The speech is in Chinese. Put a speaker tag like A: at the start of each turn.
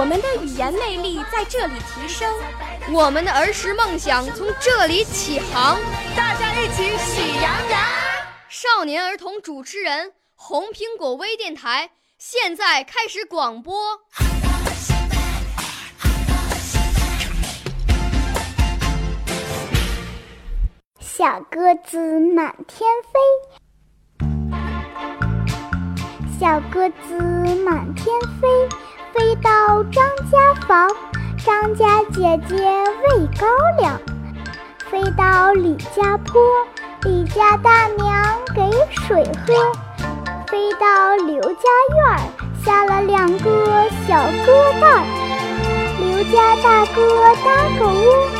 A: 我们的语言魅力在这里提升，
B: 我们的儿时梦想从这里起航。
C: 大家一起喜羊羊。
B: 少年儿童主持人，红苹果微电台现在开始广播。
D: 小鸽子满天飞，小鸽子满天飞，张家房，张家姐姐喂高粱；飞到李家坡，李家大娘给水喝；飞到刘家院，下了两个小鸽蛋，刘家大哥搭狗窝。